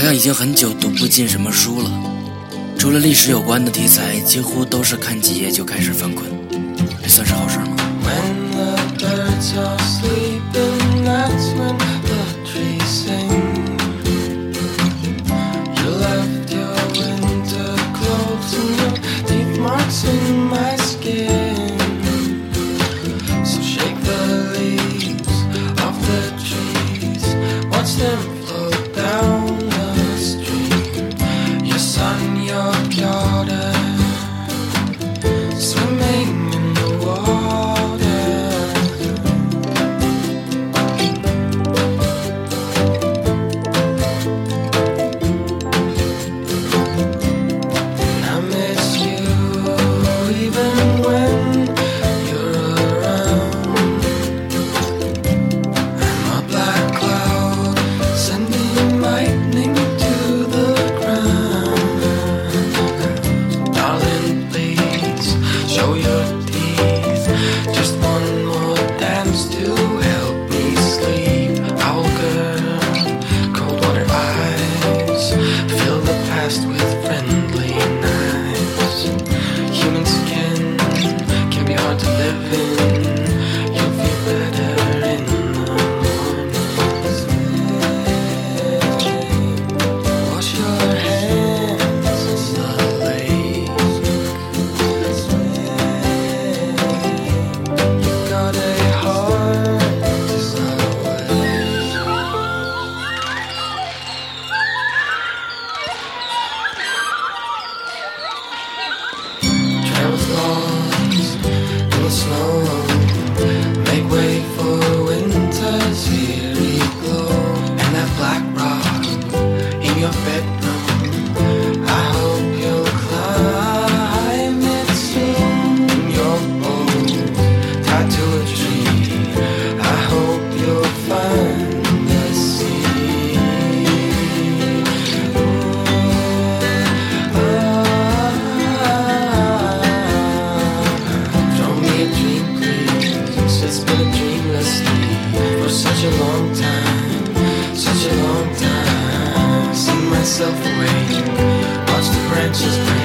好像已经很久读不进什么书了，除了历史有关的题材，几乎都是看几页就开始犯困，这算是好事吗？slow.？myself away. Watch the branches break.